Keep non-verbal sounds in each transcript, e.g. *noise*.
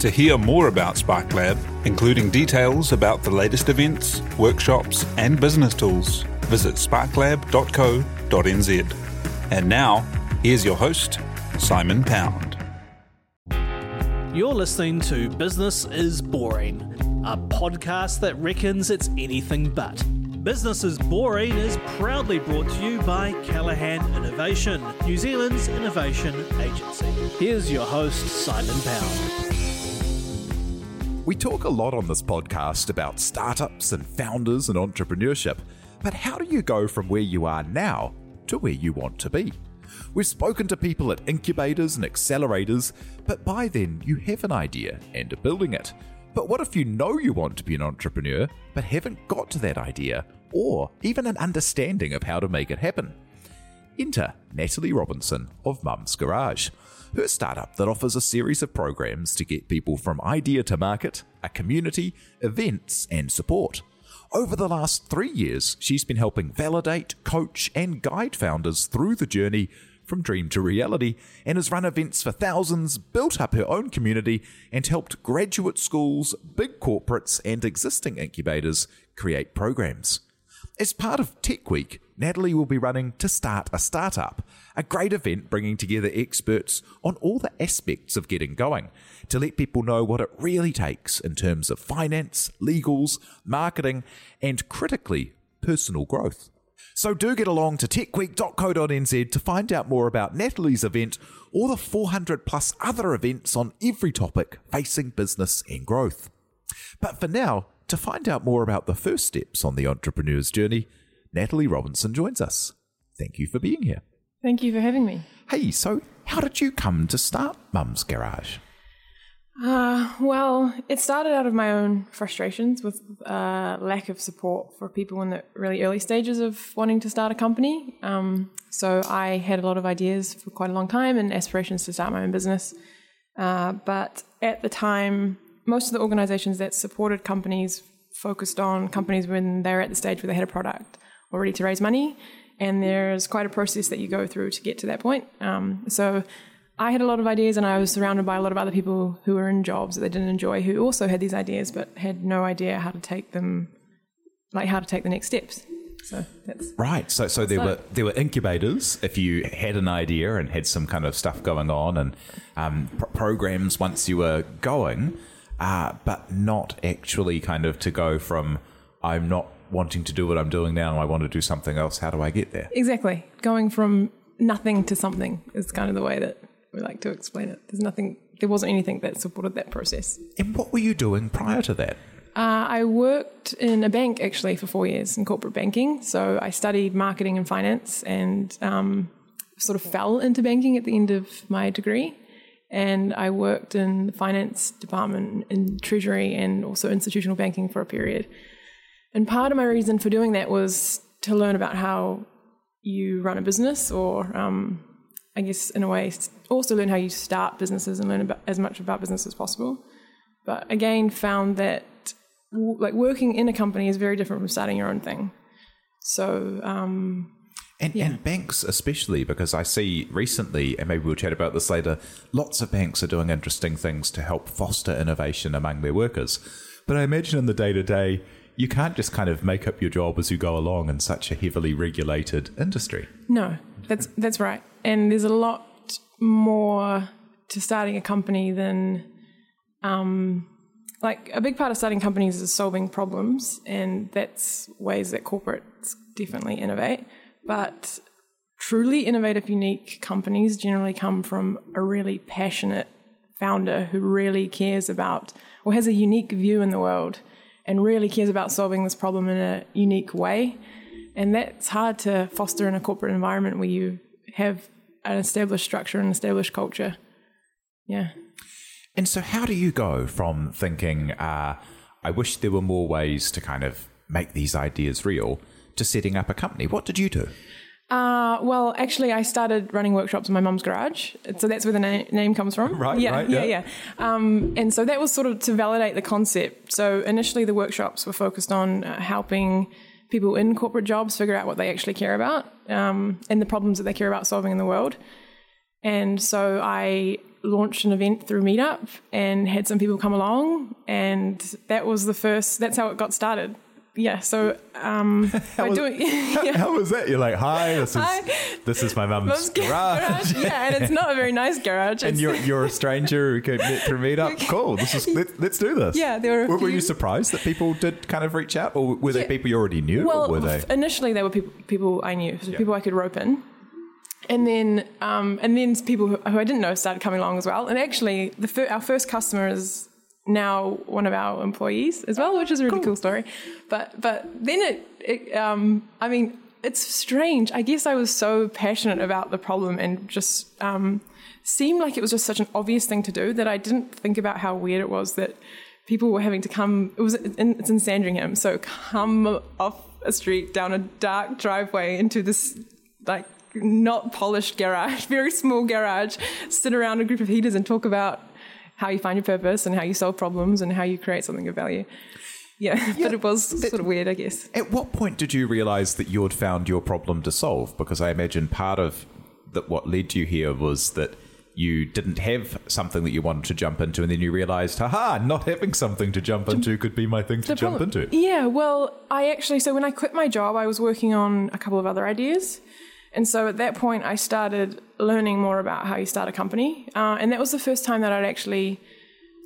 To hear more about SparkLab, including details about the latest events, workshops, and business tools, visit sparklab.co.nz. And now, here's your host, Simon Pound. You're listening to Business is Boring, a podcast that reckons it's anything but. Business is Boring is proudly brought to you by Callaghan Innovation, New Zealand's innovation agency. Here's your host, Simon Pound. We talk a lot on this podcast about startups and founders and entrepreneurship, but how do you go from where you are now to where you want to be? We've spoken to people at incubators and accelerators, but by then you have an idea and are building it. But what if you know you want to be an entrepreneur, but haven't got to that idea, or even an understanding of how to make it happen? Enter Natalie Robinson of Mum's Garage, her startup that offers a series of programs to get people from idea to market, a community, events, and support. Over the last three years, she's been helping validate, coach, and guide founders through the journey from dream to reality and has run events for thousands, built up her own community, and helped graduate schools, big corporates, and existing incubators create programs. As part of Tech Week, Natalie will be running To Start a Startup, a great event bringing together experts on all the aspects of getting going to let people know what it really takes in terms of finance, legals, marketing, and critically, personal growth. So do get along to techweek.co.nz to find out more about Natalie's event or the 400 plus other events on every topic facing business and growth. But for now, to find out more about the first steps on the entrepreneur's journey, Natalie Robinson joins us. Thank you for being here. Thank you for having me. Hey, so how did you come to start Mum's Garage? Uh, well, it started out of my own frustrations with uh, lack of support for people in the really early stages of wanting to start a company. Um, so I had a lot of ideas for quite a long time and aspirations to start my own business. Uh, but at the time, most of the organizations that supported companies focused on companies when they're at the stage where they had a product or ready to raise money. And there's quite a process that you go through to get to that point. Um, so I had a lot of ideas, and I was surrounded by a lot of other people who were in jobs that they didn't enjoy, who also had these ideas, but had no idea how to take them, like how to take the next steps. So that's right. So, so there were there were incubators. If you had an idea and had some kind of stuff going on, and um, pr- programs once you were going, uh, but not actually kind of to go from I'm not wanting to do what I'm doing now. I want to do something else. How do I get there? exactly going from nothing to something is kind of the way that we like to explain it. There's nothing, there wasn't anything that supported that process. And what were you doing prior to that? Uh, I worked in a bank actually for four years in corporate banking. So I studied marketing and finance and um, sort of fell into banking at the end of my degree. And I worked in the finance department in treasury and also institutional banking for a period. And part of my reason for doing that was to learn about how you run a business or um, I guess in a way also learn how you start businesses and learn about, as much about business as possible. But again, found that w- like working in a company is very different from starting your own thing. So um, And, Yeah. and banks, especially, because I see recently, and maybe we'll chat about this later, lots of banks are doing interesting things to help foster innovation among their workers. But I imagine in the day to day, you can't just kind of make up your job as you go along in such a heavily regulated industry. no, that's that's right. And there's a lot more to starting a company than um, like a big part of starting companies is solving problems, and that's ways that corporates definitely innovate. But truly innovative, unique companies generally come from a really passionate founder who really cares about or has a unique view in the world and really cares about solving this problem in a unique way. And that's hard to foster in a corporate environment where you have an established structure and established culture. Yeah. And so, how do you go from thinking, uh, I wish there were more ways to kind of make these ideas real to setting up a company. What did you do? Uh, well, actually, I started running workshops in my mum's garage, so that's where the na- name comes from. *laughs* Right, yeah, right, yeah, yeah. yeah. Um, and so that was sort of to validate the concept. So initially, the workshops were focused on uh, helping people in corporate jobs figure out what they actually care about um, and the problems that they care about solving in the world. And so I launched an event through Meetup and had some people come along, and that was the first. That's how it got started. Yeah. So um, *laughs* by was- doing *laughs* yeah. How was that? You're like, hi, this is Hi. this is my mum's Mum's garage. *laughs* Yeah, and it's not a very nice garage. And you're you're a stranger who came through meetup. Cool. This is let, let's do this. Yeah, there were a Were, were you surprised that people did kind of reach out, or were they people you already knew, well, or were they? initially they were people, people I knew, so people I could rope in, and then um, and then people who, who I didn't know started coming along as well. And actually, the fir- our first customer is now one of our employees as well, which is a really cool, story. But but then it, it um, I mean, it's strange. I guess I was so passionate about the problem and just um, seemed like it was just such an obvious thing to do that I didn't think about how weird it was that people were having to come. It was in, it's in Sandringham, so come off a street down a dark driveway into this like not polished garage, *laughs* very small garage, sit around a group of heaters and talk about how you find your purpose and how you solve problems and how you create something of value. Yeah, *laughs* but it was sort of weird, I guess. At what point did you realize that you had found your problem to solve? Because I imagine part of that what led you here was that you didn't have something that you wanted to jump into, and then you realized, haha, not having something to jump into could be my thing to jump into. Yeah, well, I actually, so when I quit my job, I was working on a couple of other ideas. And so at that point, I started learning more about how you start a company. Uh, and that was the first time that I'd actually,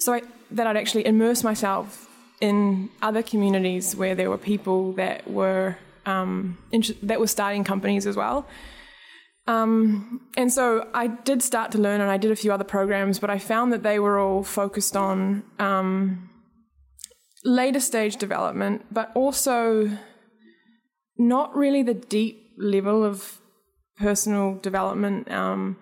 so I, that I'd actually immerse myself in other communities where there were people that were, um, inter- that were starting companies as well. Um, and so I did start to learn, and I did a few other programs, but I found that they were all focused on um, later stage development, but also not really the deep level of personal development um,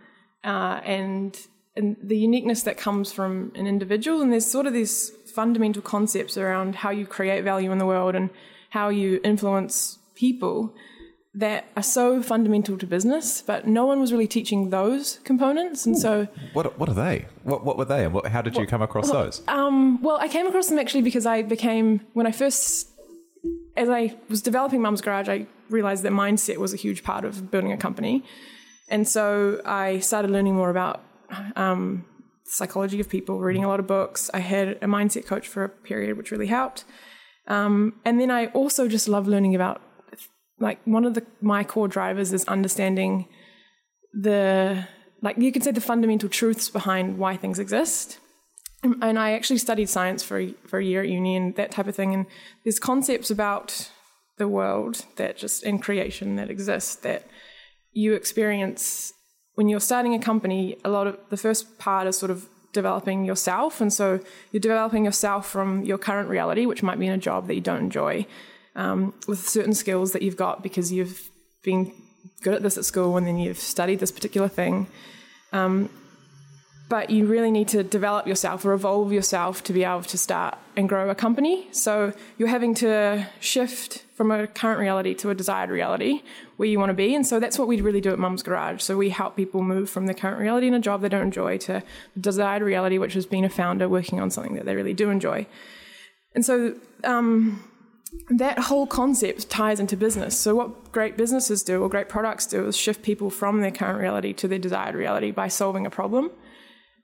uh, and and the uniqueness that comes from an individual. And there's sort of these fundamental concepts around how you create value in the world and how you influence people that are so fundamental to business, but no one was really teaching those components. And so What what are they? What what were they, and what, how did you come across those? um, well, I came across them actually because I became when I first, as I was developing Mum's Garage, I realized that mindset was a huge part of building a company, and so I started learning more about um, psychology of people, reading a lot of books. I had a mindset coach for a period, which really helped, um, and then I also just love learning about like one of the my core drivers is understanding the like you could say the fundamental truths behind why things exist and I actually studied science for a, for a year at uni and that type of thing. And there's concepts about the world that just in creation that exist that you experience when you're starting a company. A lot of the first part is sort of developing yourself, and so you're developing yourself from your current reality, which might be in a job that you don't enjoy, um, with certain skills that you've got because you've been good at this at school and then you've studied this particular thing but you really need to develop yourself or evolve yourself to be able to start and grow a company. So you're having to shift from a current reality to a desired reality where you want to be. And so that's what we really do at Mum's Garage. So we help people move from the current reality in a job they don't enjoy to the desired reality, which is being a founder working on something that they really do enjoy. And so um, that whole concept ties into business. So what great businesses do or great products do is shift people from their current reality to their desired reality by solving a problem.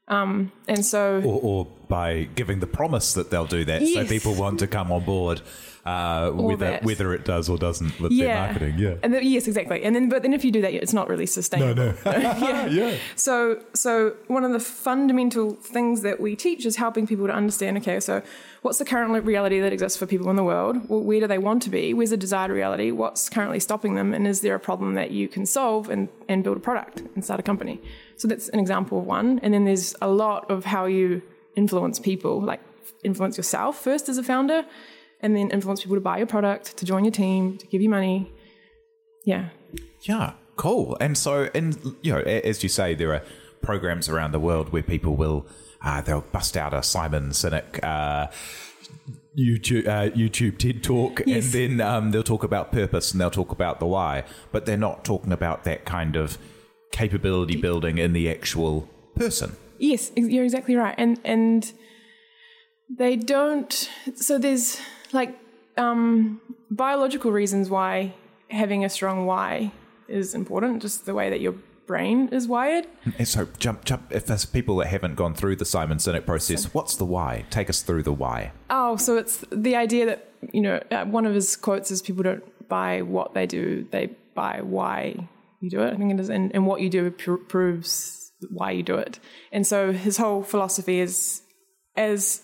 Um, and so or, or by giving the promise that they'll do that, so people want to come on board, uh, whether that. whether it does or doesn't with their marketing. Yeah. And yes, exactly. And then, but then if you do that, it's not really sustainable. No, no. *laughs* yeah. *laughs* Yeah. So, so one of the fundamental things that we teach is helping people to understand. Okay, so what's the current reality that exists for people in the world? Well, where do they want to be? Where's the desired reality? What's currently stopping them? And is there a problem that you can solve and and build a product and start a company? So that's an example of one. And then there's a lot of how you influence people, like influence yourself first as a founder, and then influence people to buy your product, to join your team, to give you money. Yeah. Yeah, cool. And so, and you know, as you say, there are programs around the world where people will uh, they'll bust out a Simon Sinek. Uh, YouTube, uh, YouTube TED talk, Yes. and then um, they'll talk about purpose and they'll talk about the why, but they're not talking about that kind of capability building in the actual person. Yes, you're exactly right. And and they don't. So there's like um, biological reasons why having a strong why is important. Just the way that your brain is wired. And so, jump, jump. If there's people that haven't gone through the Simon Sinek process, what's the why? Take us through the why. Oh, so it's the idea that you know uh, one of his quotes is people don't buy what they do; they buy why you do it. I think it is, and, and what you do pr- proves why you do it. And so his whole philosophy is, as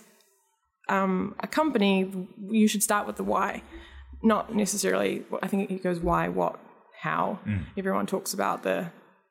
um, a company, you should start with the why, not necessarily. I think he goes why, what, how. Everyone talks about the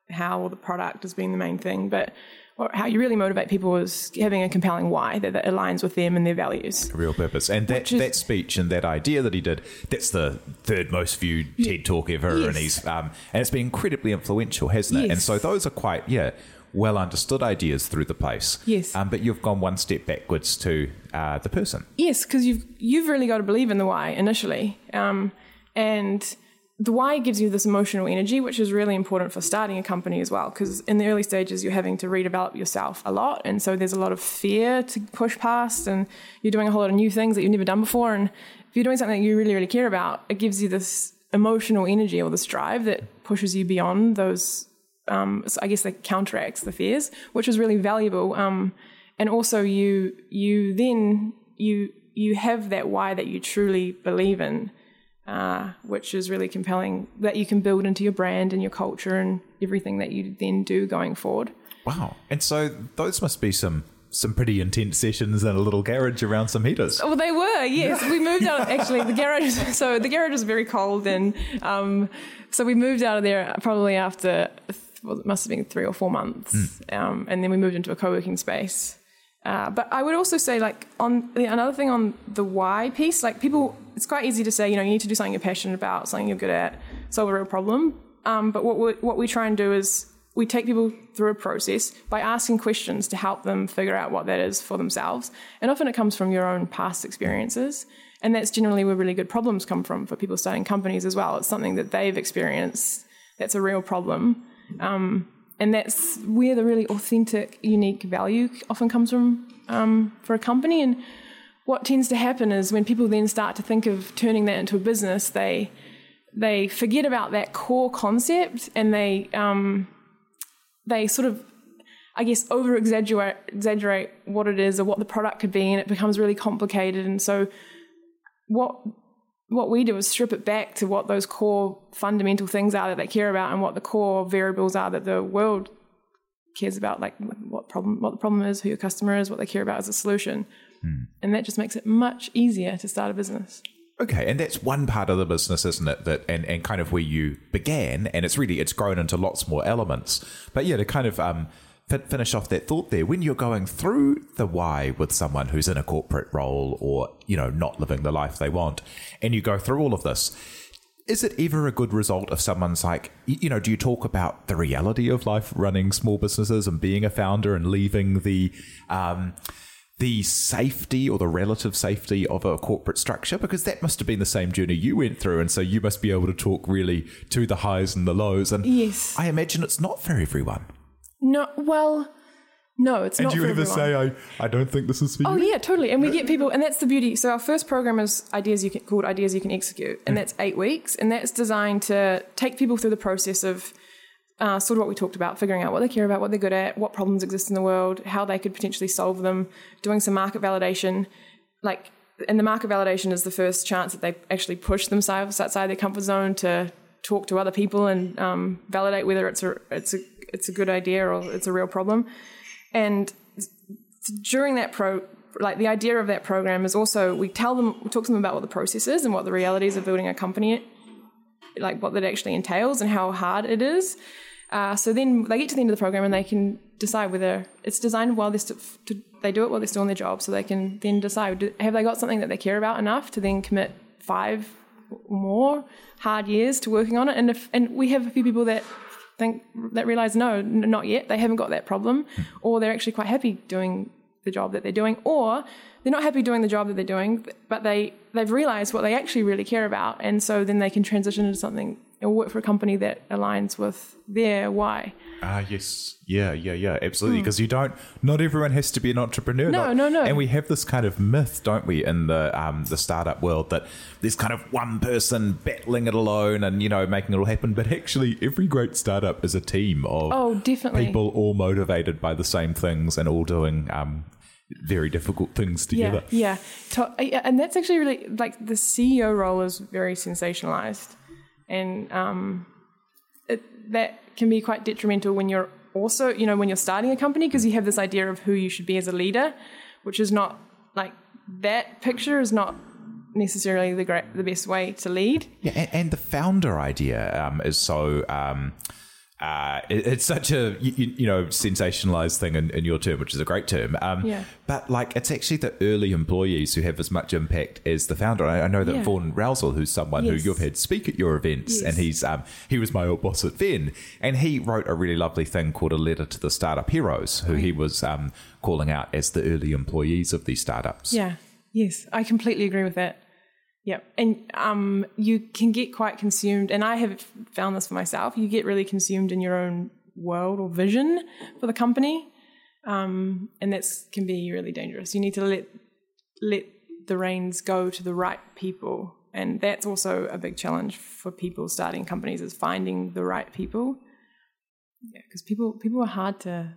how or the product as being the main thing, but what, how you really motivate people is having a compelling why that, that aligns with them and their values. A real purpose. And that, that speech and that idea that he did, that's the third most viewed TED talk ever. And he's um, and it's been incredibly influential, hasn't it? And so those are quite, yeah, well understood ideas through the place. Yes. Um, but you've gone one step backwards to uh, the person. Yes, because you've you've really got to believe in the why initially, um, and the why gives you this emotional energy, which is really important for starting a company as well. Because in the early stages, you're having to redevelop yourself a lot, and so there's a lot of fear to push past, and you're doing a whole lot of new things that you've never done before. And if you're doing something that you really really care about, it gives you this emotional energy or this drive that pushes you beyond those. Um, I guess that counteracts the fears, which is really valuable. Um, and also you you then you you have that why that you truly believe in uh, which is really compelling that you can build into your brand and your culture and everything that you then do going forward Wow. And so those must be some some pretty intense sessions in a little garage around some heaters. well they were yes we moved out actually the garage *laughs* so the garage was very cold and um, so we moved out of there probably after well, it must have been three or four months um, and then we moved into a co-working space Uh, but I would also say, like, on the, another thing on the why piece, like, people, it's quite easy to say, you know, you need to do something you're passionate about, something you're good at, solve a real problem. Um, but what we, what we try and do is we take people through a process by asking questions to help them figure out what that is for themselves. And often it comes from your own past experiences. And that's generally where really good problems come from for people starting companies as well. It's something that they've experienced that's a real problem. Um, and that's where the really authentic, unique value often comes from um, for a company. And what tends to happen is when people then start to think of turning that into a business, they they forget about that core concept and they um, they sort of I guess over exaggerate exaggerate what it is or what the product could be, and it becomes really complicated. And so, what what we do is strip it back to what those core fundamental things are that they care about, and what the core variables are that the world cares about, like what problem what the problem is, who your customer is, what they care about as a solution, and that just makes it much easier to start a business. Okay, and that's one part of the business, isn't it? That and, and kind of where you began, and it's really it's grown into lots more elements. But yeah, to kind of um, finish off that thought there, when you're going through the why with someone who's in a corporate role or you know not living the life they want, and you go through all of this, is it ever a good result if someone's like, you know, do you talk about the reality of life running small businesses and being a founder and leaving the um, the safety or the relative safety of a corporate structure? Because that must have been the same journey you went through. And so you must be able to talk really to the highs and the lows. And Yes. I imagine it's not for everyone. No, well, no, it's not for everyone. Say, I, I don't think this is for Oh yeah, totally. And we get people, and that's the beauty. So our first program is ideas you can called ideas you can execute, and that's eight weeks, and that's designed to take people through the process of uh, sort of what we talked about, figuring out what they care about, what they're good at, what problems exist in the world, how they could potentially solve them, doing some market validation, like. And the market validation is the first chance that they actually push themselves outside their comfort zone to talk to other people and um, validate whether it's a it's a it's a good idea or it's a real problem. And during that pro like the idea of that program is also we tell them we talk to them about what the process is and what the realities of building a company like what that actually entails and how hard it is. Uh, so then they get to the end of the program and they can decide whether it's designed while they're still, to, they do it while they're still on their job. So they can then decide do, have they got something that they care about enough to then commit five more hard years to working on it? And if and we have a few people that think that realize no n- not yet. They haven't got that problem. Hmm. Or they're actually quite happy doing the job that they're doing, or they're not happy doing the job that they're doing, but they they've realized what they actually really care about, and so then they can transition into something or work for a company that aligns with their why. Ah, yes. Yeah, yeah, yeah, absolutely. Because you don't, not everyone has to be an entrepreneur. Hmm. No, not- no, no. And we have this kind of myth, don't we, in the um, the startup world that there's kind of one person battling it alone and, you know, making it all happen. But actually, every great startup is a team of Oh, definitely. people all motivated by the same things and all doing um, very difficult things together. Yeah, yeah. Yeah, and that's actually really like the CEO role is very sensationalized, and um, it, that can be quite detrimental when you're also, you know, when you're starting a company because you have this idea of who you should be as a leader, which is not like that picture is not necessarily the great the best way to lead. Yeah, and, and the founder idea um, is so. Um, uh, it- it's such a you, you know sensationalized thing in, in your term, which is a great term. Um, Yeah. But like, it's actually the early employees who have as much impact as the founder. I, I know that Yeah. Vaughan Rowsell, who's someone Yes. who you've had speak at your events, Yes. and he's um, he was my old boss at Vend, and he wrote a really lovely thing called a letter to the startup heroes, who he was um, calling out as the early employees of these startups. Yeah. Yes, I completely agree with that. Yep. And um, you can get quite consumed, and I have found this for myself. You get really consumed in your own world or vision for the company, um, and that can be really dangerous. You need to let let the reins go to the right people, and that's also a big challenge for people starting companies is finding the right people. Yeah, because people people are hard to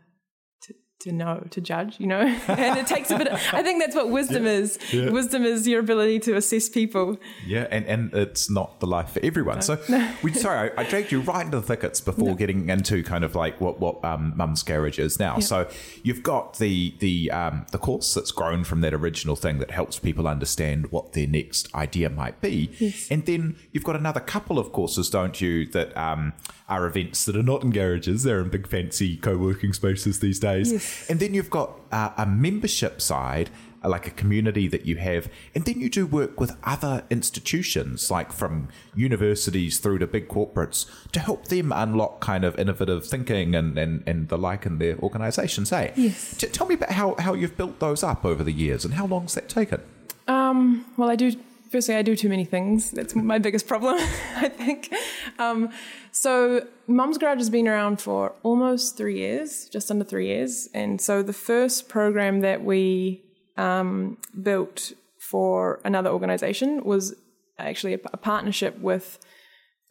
to, know, to judge, you know, *laughs* and it takes a bit. Of, I think that's what wisdom is. Wisdom is your ability to assess people. Yeah, and, and it's not the life for everyone. So, we sorry, I, I dragged you right into the thickets before getting into kind of like what what um, Mum's Garage is now. So, you've got the the um, the course that's grown from that original thing that helps people understand what their next idea might be, and then you've got another couple of courses, don't you? That um, are events that are not in garages; they're in big fancy co-working spaces these days. Yes. And then you've got uh, a membership side, uh, like a community that you have. And then you do work with other institutions, like from universities through to big corporates, to help them unlock kind of innovative thinking and, and, and the like in their organizations, eh? Yes. T- tell me about how, how you've built those up over the years and how long's that taken? Um, well, I do. Firstly, I do too many things. That's my biggest problem, *laughs* I think. Um, so, Mum's Garage has been around for almost three years, just under three years. And so, the first program that we um, built for another organization was actually a, a partnership with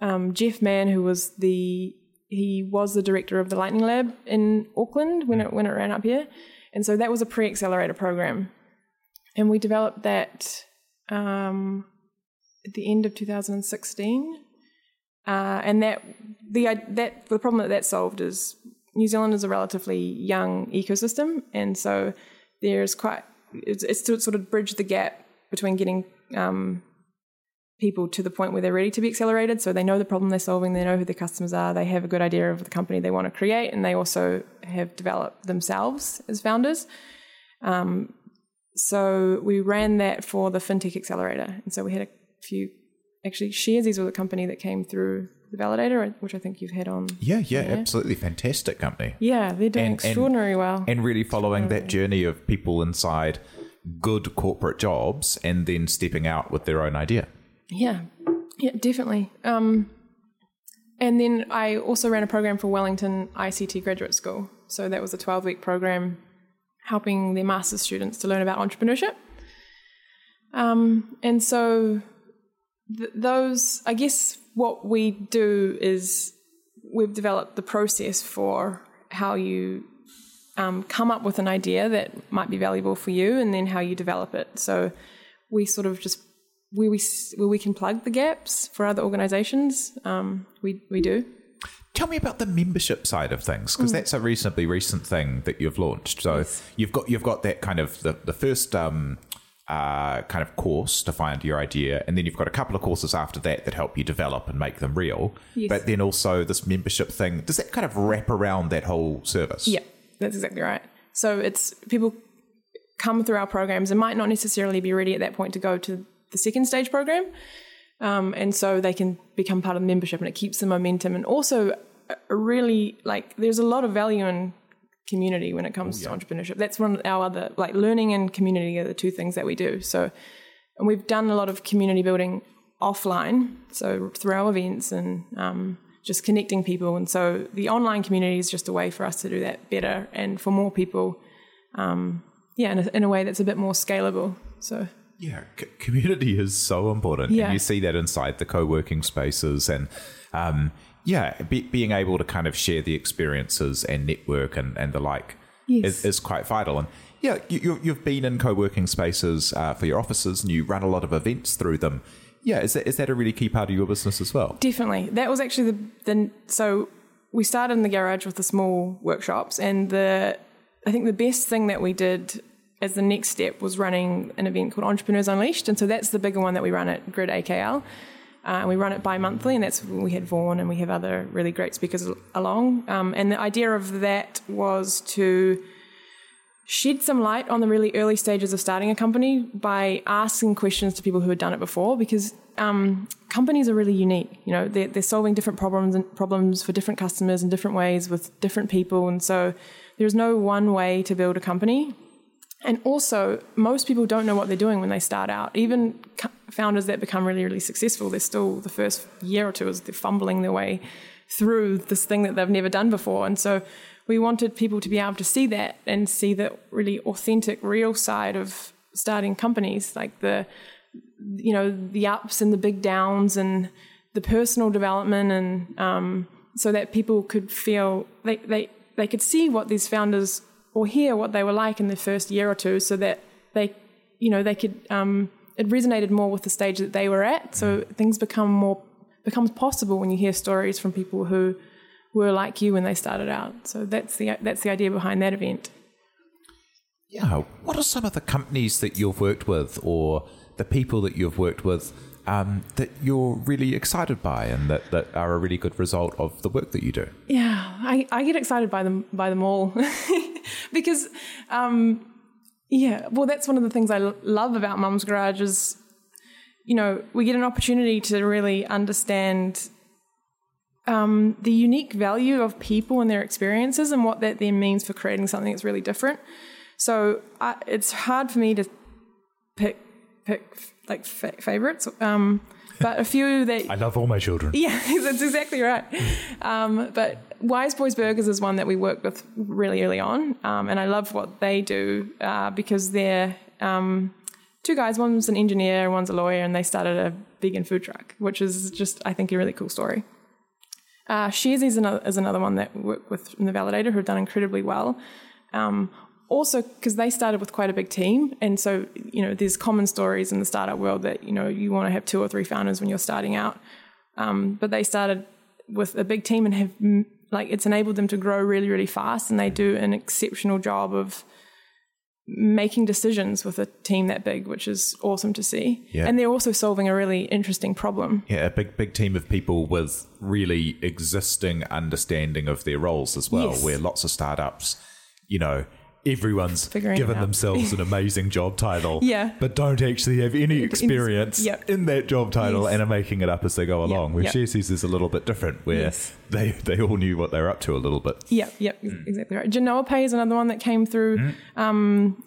um, Jeff Mann, who was the he was the director of the Lightning Lab in Auckland when it when it ran up here, and so that was a pre-accelerator program, and we developed that um, at the end of 2016, uh, and that the that the problem that that solved is New Zealand is a relatively young ecosystem, and so there's quite it's, it's to sort of bridge the gap between getting um, people to the point where they're ready to be accelerated. So they know the problem they're solving, they know who their customers are, they have a good idea of the company they want to create, and they also have developed themselves as founders. Um, so we ran that for the FinTech Accelerator. And so we had a few, actually, Sharesies was a company that came through the validator, which I think you've had on. Yeah, yeah, absolutely fantastic company. Yeah, they're doing And- and- extraordinarily well. And really following that journey of people inside good corporate jobs and then stepping out with their own idea. Yeah, yeah, definitely. Um, and then I also ran a program for Wellington ICT Graduate School. So that was a 12 week program helping their master's students to learn about entrepreneurship. Um, and so th- those, I guess, what we do is we've developed the process for how you um, come up with an idea that might be valuable for you and then how you develop it. So we sort of just where we where we can plug the gaps for other organizations, um, we we do. Tell me about the membership side of things because that's a reasonably recent thing that you've launched. So you've got you've got that kind of the the first um, uh, kind of course to find your idea, and then you've got a couple of courses after that that help you develop and make them real. Yes. But then also this membership thing does that kind of wrap around that whole service? Yeah, that's exactly right. So it's people come through our programs and might not necessarily be ready at that point to go to the second stage program. Um, and so they can become part of the membership and it keeps the momentum. And also, a really like, there's a lot of value in community when it comes to entrepreneurship. That's one of our other like learning and community are the two things that we do. So, and we've done a lot of community building offline, so through our events and um, just connecting people. And so the online community is just a way for us to do that better and for more people. Um, yeah, in a, in a way that's a bit more scalable. So Yeah, c- community is so important. Yeah. And you see that inside the co working spaces and, um, yeah, be, being able to kind of share the experiences and network and, and the like Yes. is, is quite vital. And yeah, you, you've been in co working spaces uh, for your offices and you run a lot of events through them. Yeah, is that, is that a really key part of your business as well? Definitely. That was actually the, the so we started in the garage with the small workshops and the I think the best thing that we did as the next step was running an event called Entrepreneurs Unleashed. And so that's the bigger one that we run at Grid AKL. Uh, we run it bi monthly, and that's when we had Vaughan and we have other really great speakers along. Um, and the idea of that was to shed some light on the really early stages of starting a company by asking questions to people who had done it before because um, companies are really unique you know they're, they're solving different problems and problems for different customers in different ways with different people and so there's no one way to build a company and also most people don't know what they're doing when they start out. Even founders that become really really successful they're still the first year or two as they're fumbling their way through this thing that they've never done before. And so we wanted people to be able to see that and see the really authentic, real side of starting companies, like the you know the ups and the big downs and the personal development, and um, so that people could feel they, they they could see what these founders or hear what they were like in the first year or two, so that they you know they could um, it resonated more with the stage that they were at. So things become more becomes possible when you hear stories from people who were like you when they started out. So that's the that's the idea behind that event. Yeah. What are some of the companies that you've worked with or the people that you've worked with um, that you're really excited by and that, that are a really good result of the work that you do? Yeah, I, I get excited by them by them all *laughs* because, um, yeah, well, that's one of the things I l- love about Mum's Garage is, you know, we get an opportunity to really understand um, the unique value of people and their experiences and what that then means for creating something that's really different. So I, it's hard for me to pick pick like fa- favorites, um, but a few that I love all my children. yeah, *laughs* that's exactly right. Um, but Wise Boys Burgers is one that we worked with really early on, um, and I love what they do uh, because they're um, two guys. One's an engineer, one's a lawyer, and they started a vegan food truck, which is just I think a really cool story. Uh, Sharesies is another, is another one that we work with in the validator who have done incredibly well. Also, because they started with quite a big team, and so you know, there's common stories in the startup world that you know you want to have two or three founders when you're starting out, um, but they started with a big team and have like it's enabled them to grow really, really fast, and they do an exceptional job of making decisions with a team that big, which is awesome to see. Yeah. And they're also solving a really interesting problem. Yeah, a big big team of people with really existing understanding of their roles as well. Yes. Where lots of startups, you know, everyone's Figuring given themselves an *laughs* amazing job title, Yeah. but don't actually have any experience Yep. in that job title Yes. and are making it up as they go along. Where yep. Is a little bit different, where Yes. they they all knew what they were up to a little bit. Yep, yep, Mm. exactly right. Genoapay is another one that came through um,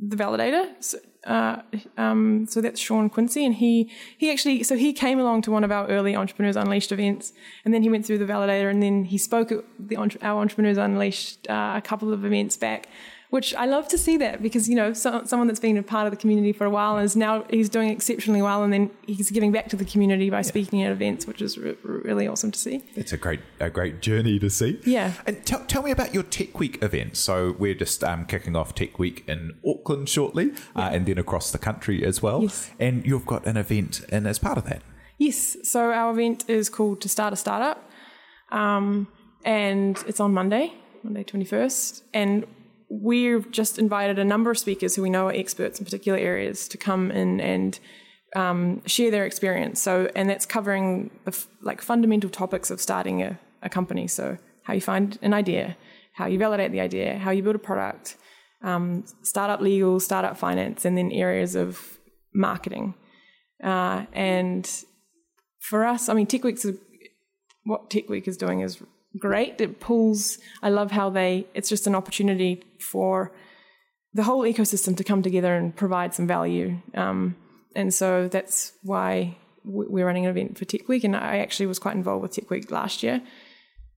the validator. So, uh, um, so that's Sean Quincey, and he he actually so he came along to one of our early Entrepreneurs Unleashed events, and then he went through the validator, and then he spoke at the our Entrepreneurs Unleashed uh, a couple of events back. Which I love to see that because you know so, someone that's been a part of the community for a while and is now he's doing exceptionally well and then he's giving back to the community by speaking at events, which is re- really awesome to see. It's a great a great journey to see. Yeah. And tell, tell me about your Tech Week event. So we're just um, kicking off Tech Week in Auckland shortly, uh, and then across the country as well. Yes. And you've got an event, and as part of that, Yes. So our event is called To Start a Startup. Um, and it's on Monday, Monday 21st. And we've just invited a number of speakers who we know are experts in particular areas to come in and um, share their experience. So, and that's covering the f- like fundamental topics of starting a, a company. So, how you find an idea, how you validate the idea, how you build a product, um, startup legal, startup finance, and then areas of marketing. Uh, and for us, I mean, Tech Week's what Tech Week is doing is great. It pulls. I love how they. It's just an opportunity for the whole ecosystem to come together and provide some value. Um, and so that's why we're running an event for Tech Week, and I actually was quite involved with Tech Week last year,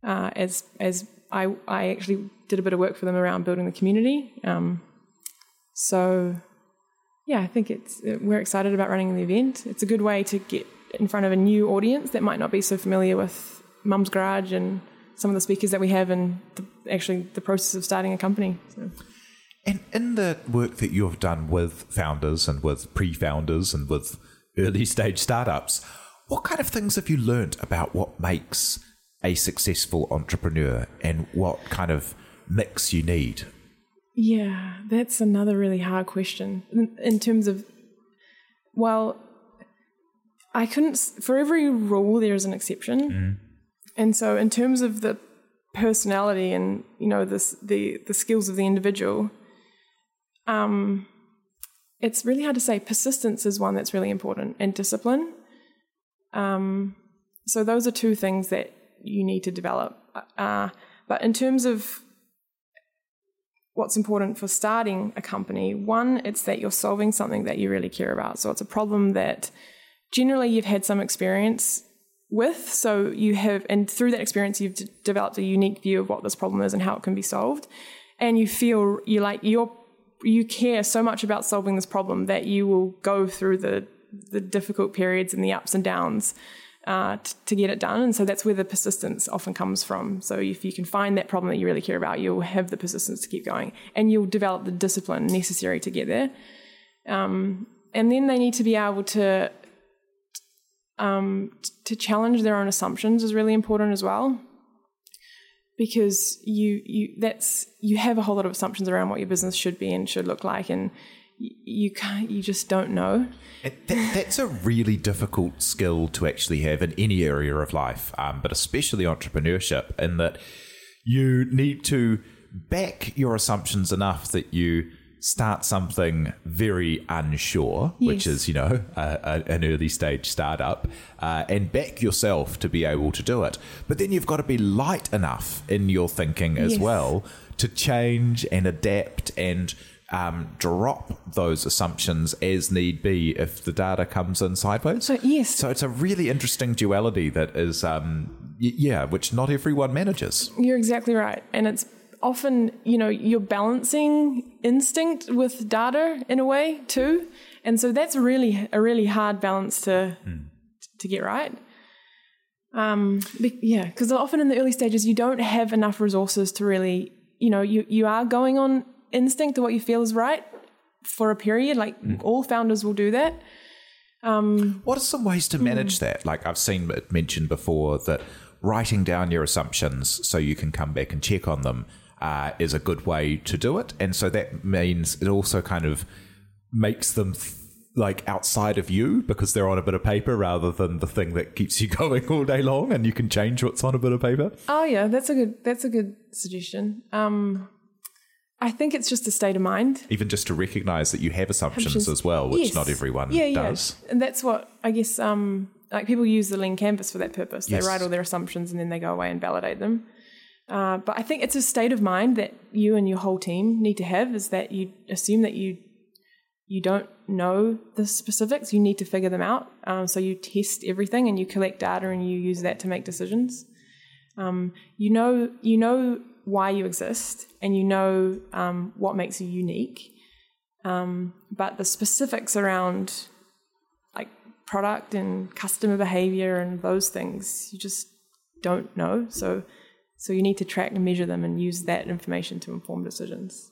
uh, as as I I actually did a bit of work for them around building the community. Um, so yeah, I think it's we're excited about running the event. It's a good way to get in front of a new audience that might not be so familiar with Mum's Garage and some of the speakers that we have, and the, actually the process of starting a company. So. And in the work that you've done with founders and with pre-founders and with early stage startups, what kind of things have you learned about what makes a successful entrepreneur and what kind of mix you need? Yeah, that's another really hard question in, in terms of, well, I couldn't, for every rule, there is an exception. Mm. And so, in terms of the personality and, you know, this, the, the skills of the individual, um, it's really hard to say. Persistence is one that's really important, and discipline. Um, so those are two things that you need to develop. Uh, but in terms of what's important for starting a company, one, it's that you're solving something that you really care about. So it's a problem that generally you've had some experience with. So you have, and through that experience, you've d- developed a unique view of what this problem is and how it can be solved. And you feel you like you're you care so much about solving this problem that you will go through the the difficult periods and the ups and downs uh, t- to get it done. And so that's where the persistence often comes from. So if you can find that problem that you really care about, you'll have the persistence to keep going, and you'll develop the discipline necessary to get there. Um, and then they need to be able to um, to challenge their own assumptions is really important as well. Because you you that's you have a whole lot of assumptions around what your business should be and should look like and you can't you just don't know. That, that's a really difficult skill to actually have in any area of life um, but especially entrepreneurship in that you need to back your assumptions enough that you start something very unsure, yes. which is, you know, a, a, an early stage startup, uh, and back yourself to be able to do it. But then you've got to be light enough in your thinking as yes. well to change and adapt and um, drop those assumptions as need be if the data comes in sideways. So yes, so it's a really interesting duality that is, um, y- yeah, which not everyone manages. You're exactly right, and it's often, you know, you're balancing instinct with data in a way too. And so that's really a really hard balance to mm. to get right. Um, yeah, because often in the early stages you don't have enough resources to really, you know, you you are going on instinct to what you feel is right for a period. Like mm. all founders will do that. Um, what are some ways to manage mm. that? Like I've seen it mentioned before that writing down your assumptions so you can come back and check on them uh, is a good way to do it. And so that means it also kind of makes them th- like outside of you because they're on a bit of paper rather than the thing that keeps you *laughs* going all day long and you can change what's on a bit of paper. Oh yeah, that's a good that's a good suggestion. Um I think it's just a state of mind. Even just to recognize that you have assumptions as well, which yes. not everyone yeah, does. Yeah. And that's what I guess um like people use the lean canvas for that purpose. Yes. They write all their assumptions and then they go away and validate them. Uh, but I think it's a state of mind that you and your whole team need to have is that you assume that you you don't know the specifics. You need to figure them out. Um, so you test everything and you collect data and you use that to make decisions. Um, you know you know why you exist and you know um, what makes you unique. Um, but the specifics around like product and customer behavior and those things, you just don't know. So so you need to track and measure them and use that information to inform decisions.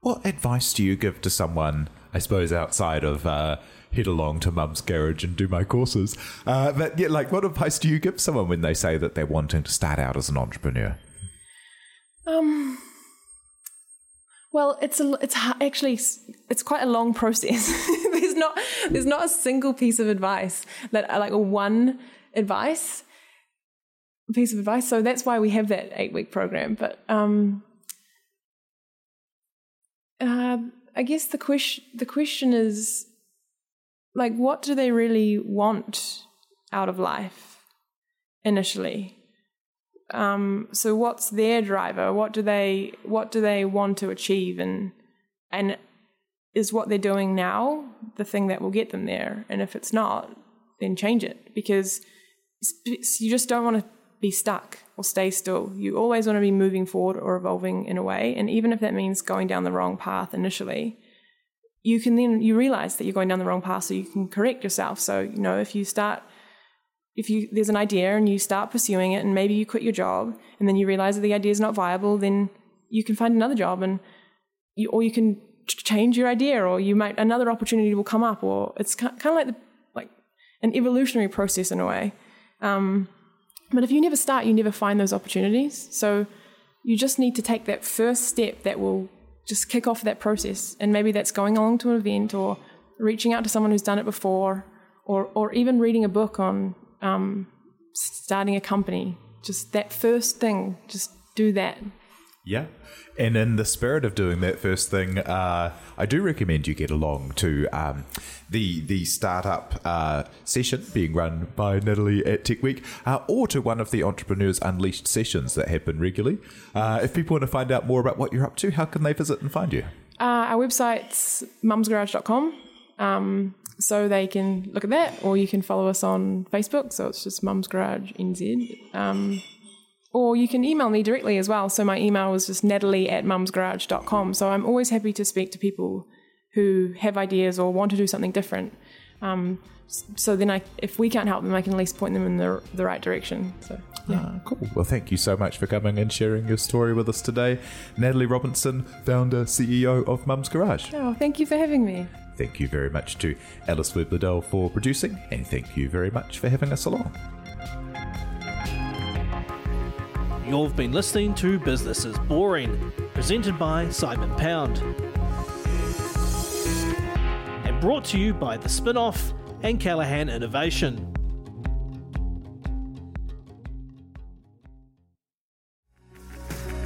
What advice do you give to someone, I suppose, outside of uh, head along to mum's garage and do my courses? Uh, but yeah, like, what advice do you give someone when they say that they're wanting to start out as an entrepreneur? Um. Well, it's a, it's actually it's quite a long process. *laughs* there's not there's not a single piece of advice that like one advice piece of advice. So that's why we have that eight week program. But um, uh, I guess the question the question is like, what do they really want out of life initially? um, so what's their driver? What do they what do they want to achieve and and is what they're doing now the thing that will get them there? And if it's not, then change it because you just don't want to be stuck or stay still. You always want to be moving forward or evolving in a way. And even if that means going down the wrong path initially, you can then you realize that you're going down the wrong path so you can correct yourself. So, you know, if you start if you there's an idea and you start pursuing it and maybe you quit your job and then you realize that the idea is not viable, then you can find another job and you or you can change your idea or you might another opportunity will come up or it's kind of like the like an evolutionary process in a way. Um, but if you never start, you never find those opportunities. So you just need to take that first step that will just kick off that process. And maybe that's going along to an event or reaching out to someone who's done it before or, or even reading a book on um, starting a company. Just that first thing, just do that. Yeah. And in the spirit of doing that first thing, uh, I do recommend you get along to um, the the startup uh, session being run by Natalie at Tech Week, uh, or to one of the Entrepreneurs Unleashed sessions that happen regularly. Uh, if people want to find out more about what you're up to, how can they visit and find you? Uh, our website's mumsgarage.com. Um, so they can look at that, or you can follow us on Facebook. So it's just Mums Garage NZ. Um, or you can email me directly as well. So my email is just natalie at mumsgarage.com. So I'm always happy to speak to people who have ideas or want to do something different. Um, so then I, if we can't help them, I can at least point them in the, the right direction. So, yeah. Ah, cool. Well, thank you so much for coming and sharing your story with us today. Natalie Robinson, founder, CEO of Mums Garage. Oh, thank you for having me. Thank you very much to Alice Webb for producing, and thank you very much for having us along. You've been listening to Business is Boring, presented by Simon Pound. And brought to you by The Spinoff and Callaghan Innovation.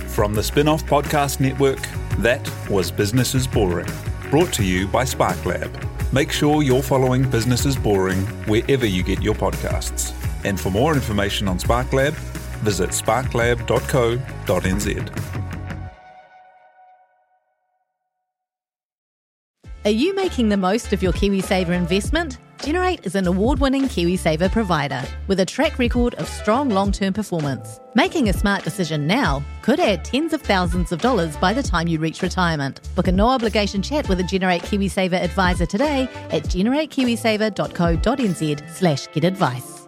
From the Spinoff Podcast Network, that was Business is Boring, brought to you by SparkLab. Make sure you're following Business is Boring wherever you get your podcasts. And for more information on SparkLab, visit sparklab.co.nz. Are you making the most of your KiwiSaver investment? Generate is an award winning KiwiSaver provider with a track record of strong long term performance. Making a smart decision now could add tens of thousands of dollars by the time you reach retirement. Book a no obligation chat with a Generate KiwiSaver advisor today at generatekiwisaver.co.nz slash get advice.